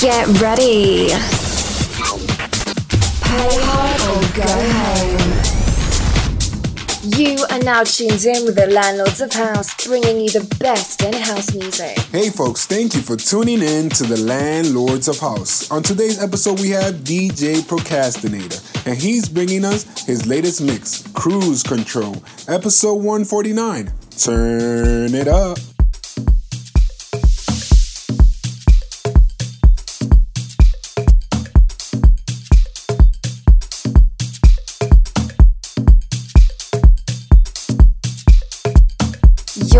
Get ready. Pay hard or go home. You are now tuned in with the Landlords of House, bringing you the best in house music. Hey folks, thank you for tuning in to the Landlords of House. On today's episode, we have DJ ProCastroN8tor, and he's bringing us his latest mix, Cruise Kontrol, episode 149. Turn it up.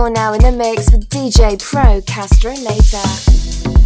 You're now in the mix with DJ ProCastroN8tor.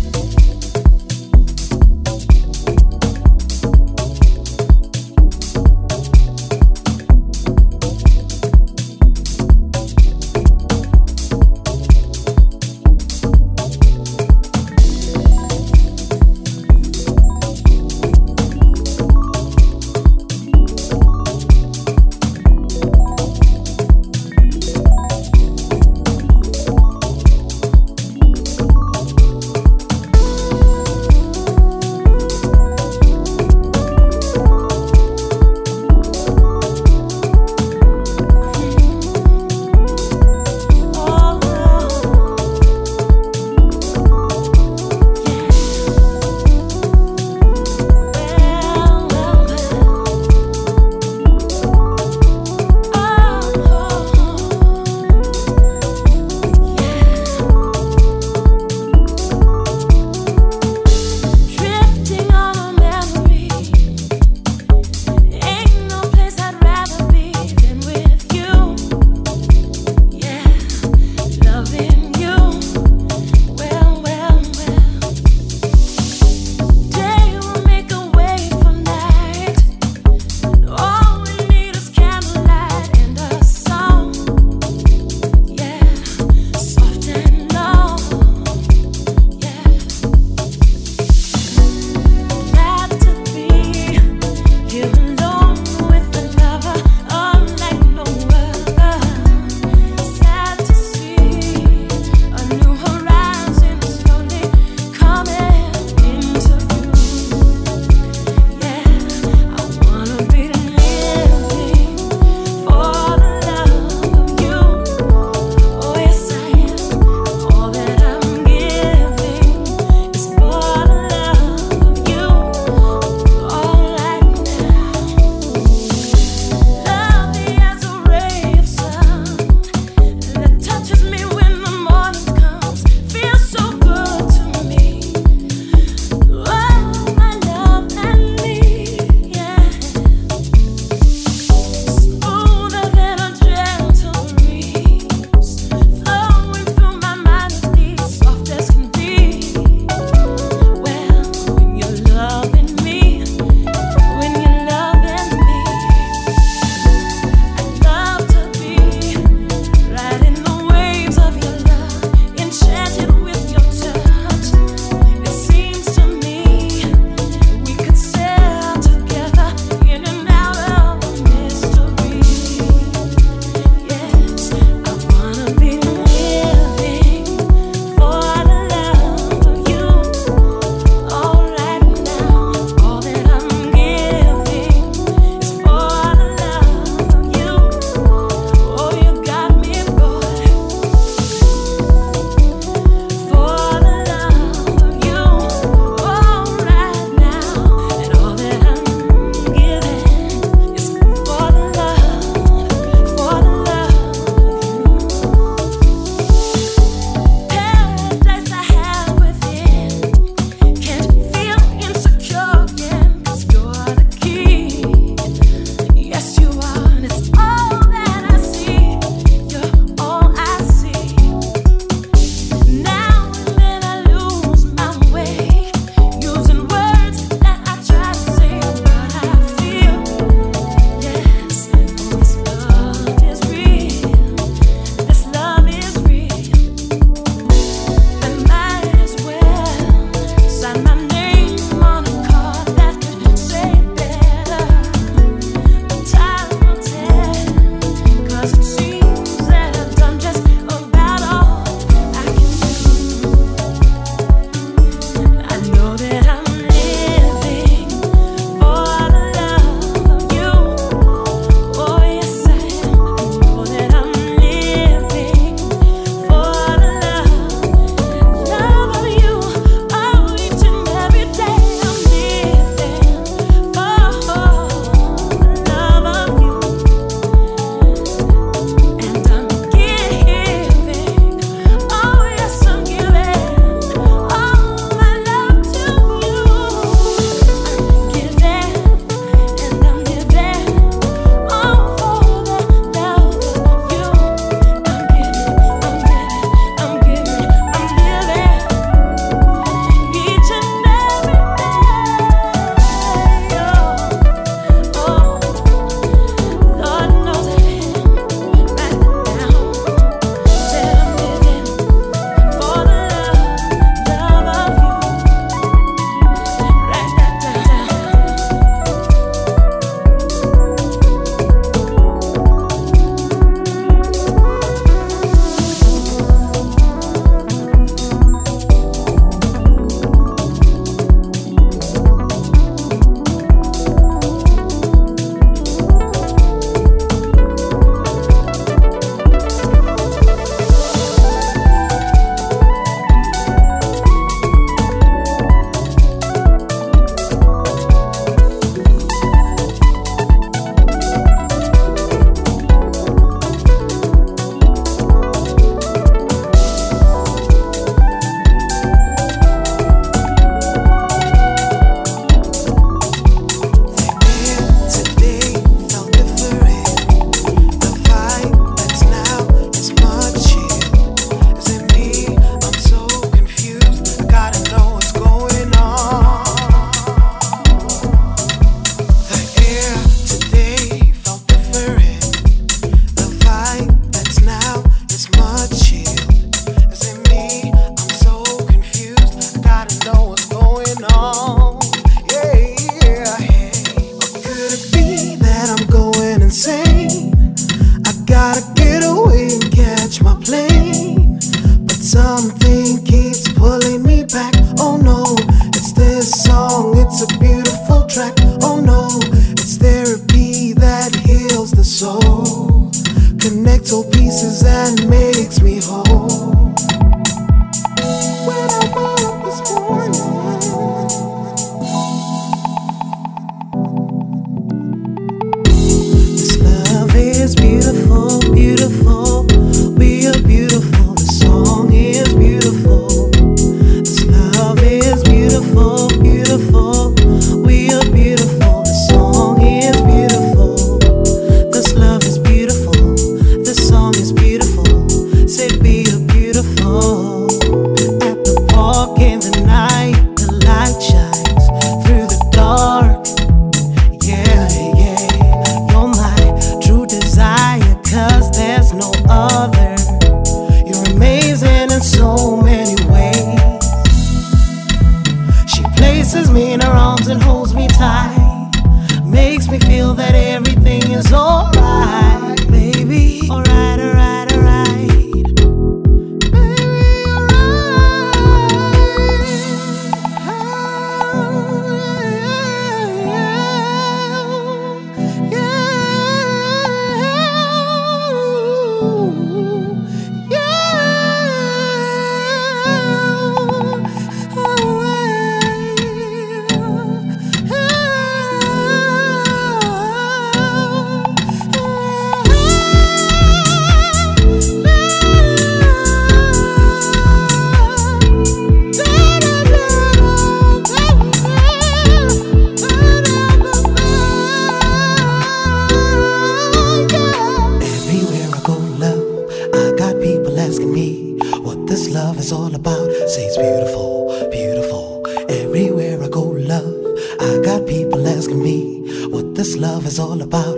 With those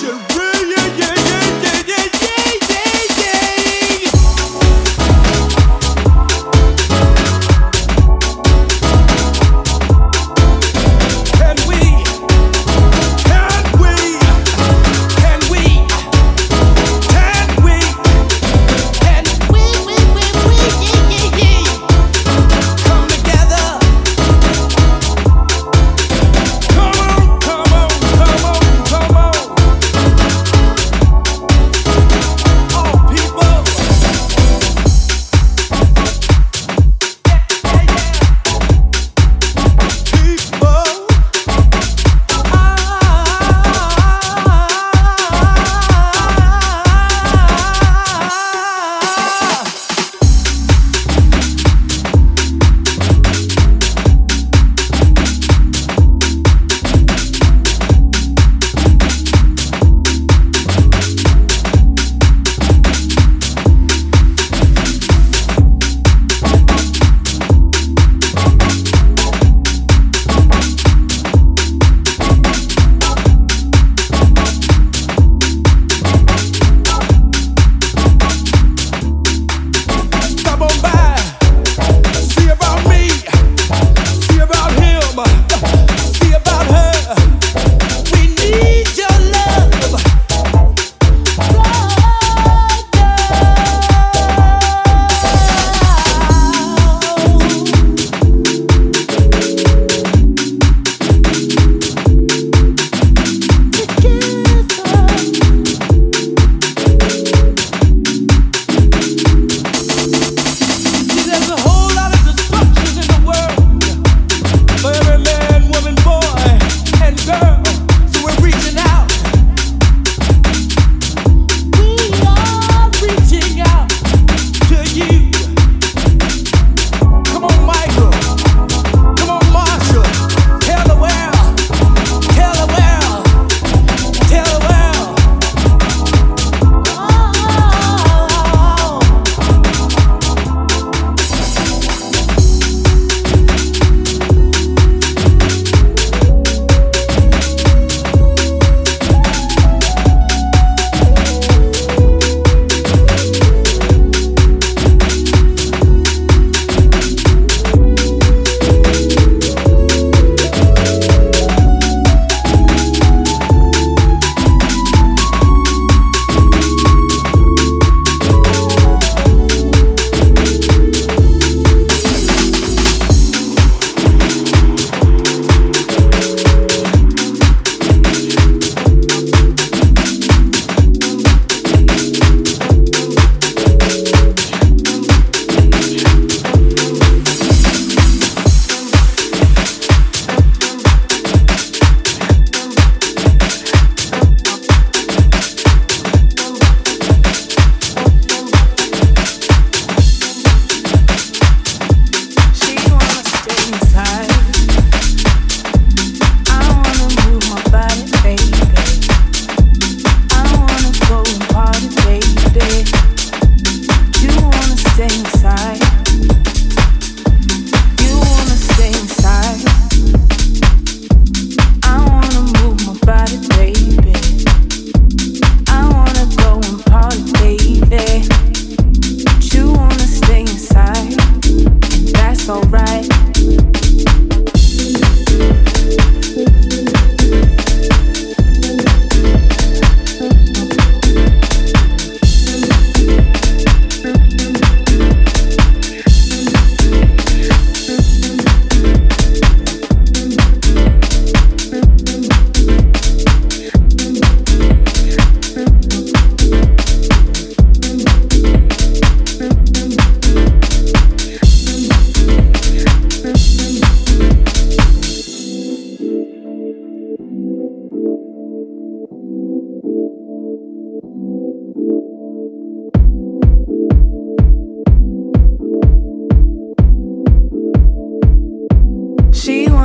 should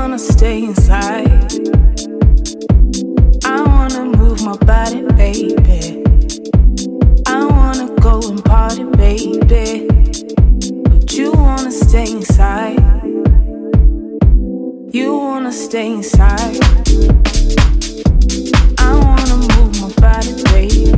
wanna stay inside. I wanna move my body, baby. I wanna go and party, baby. But you wanna stay inside. You wanna stay inside. I wanna move my body, baby.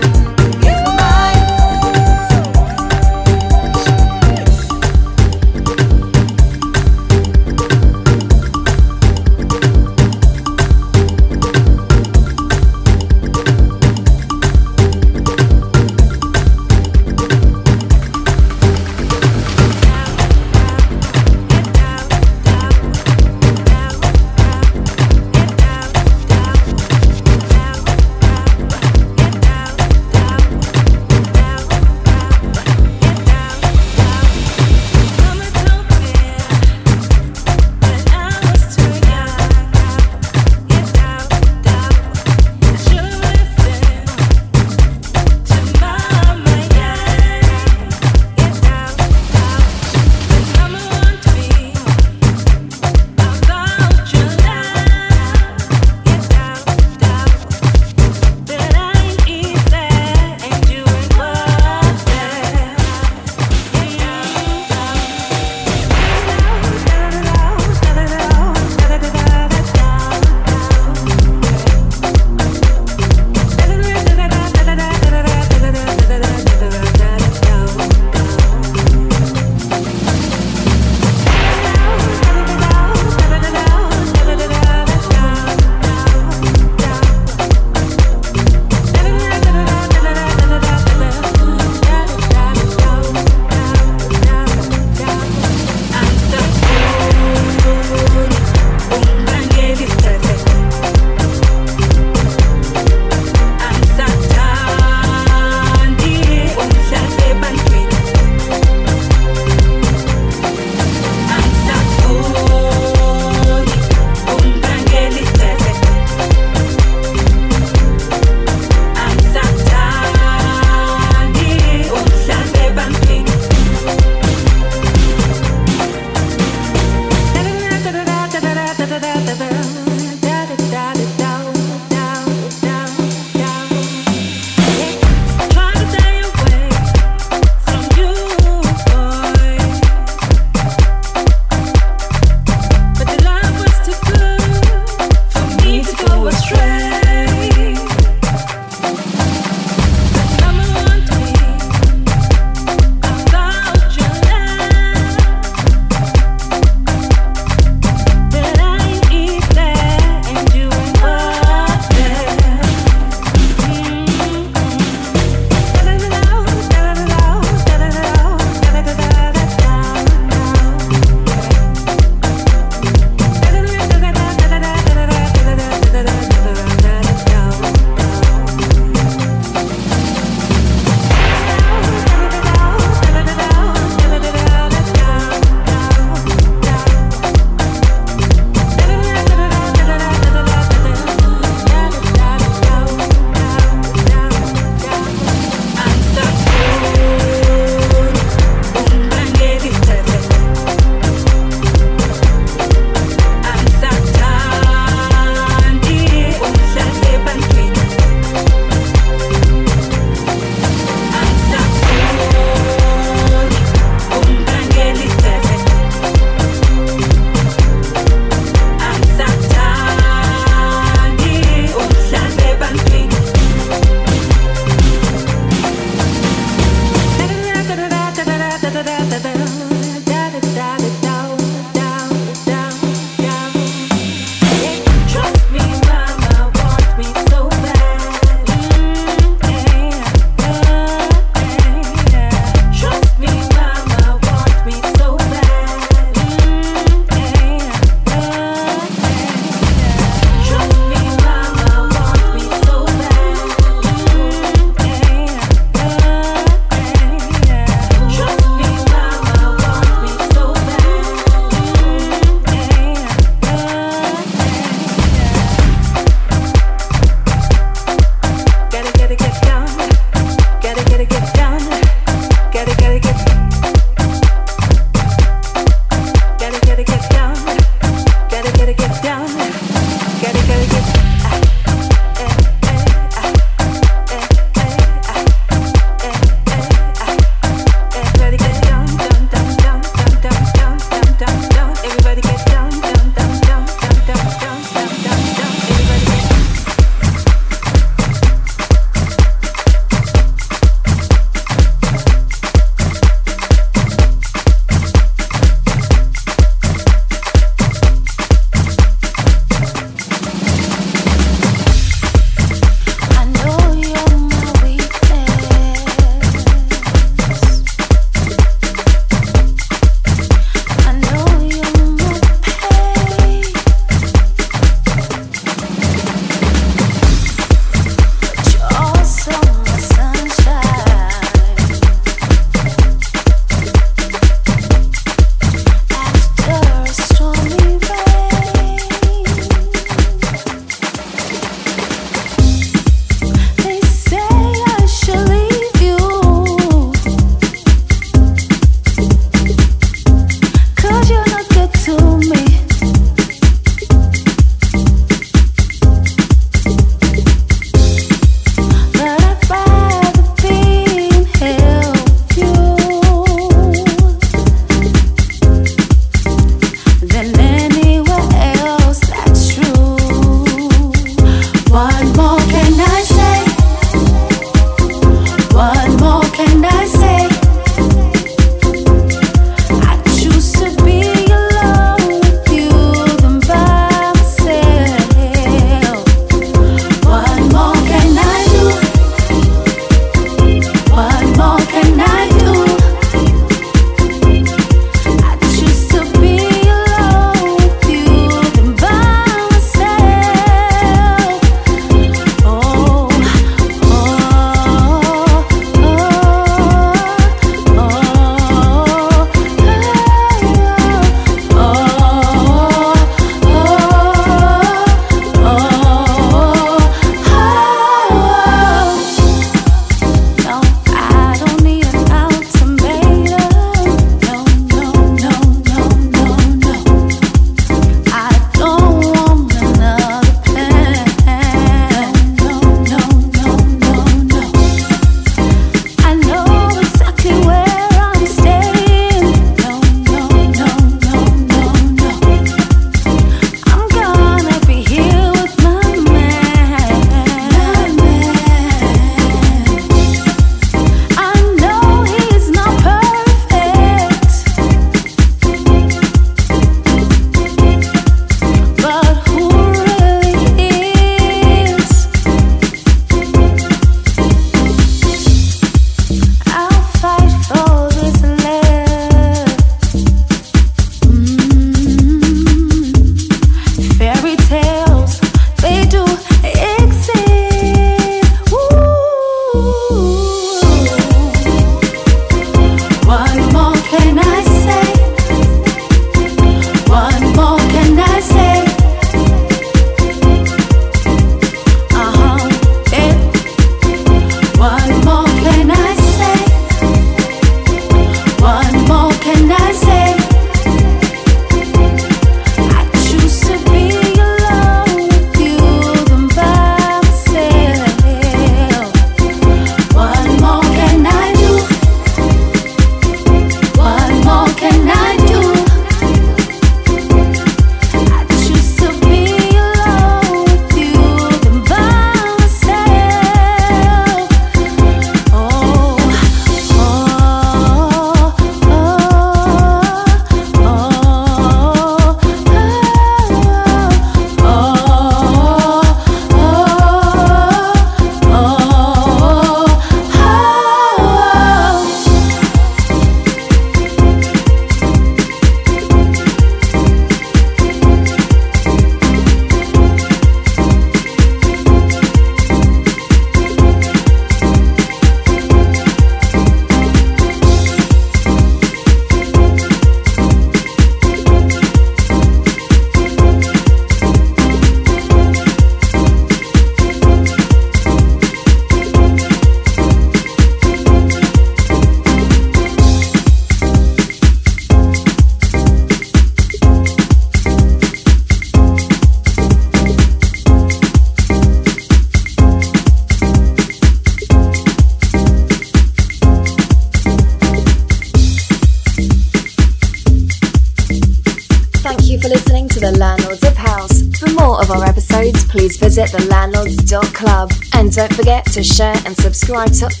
Don't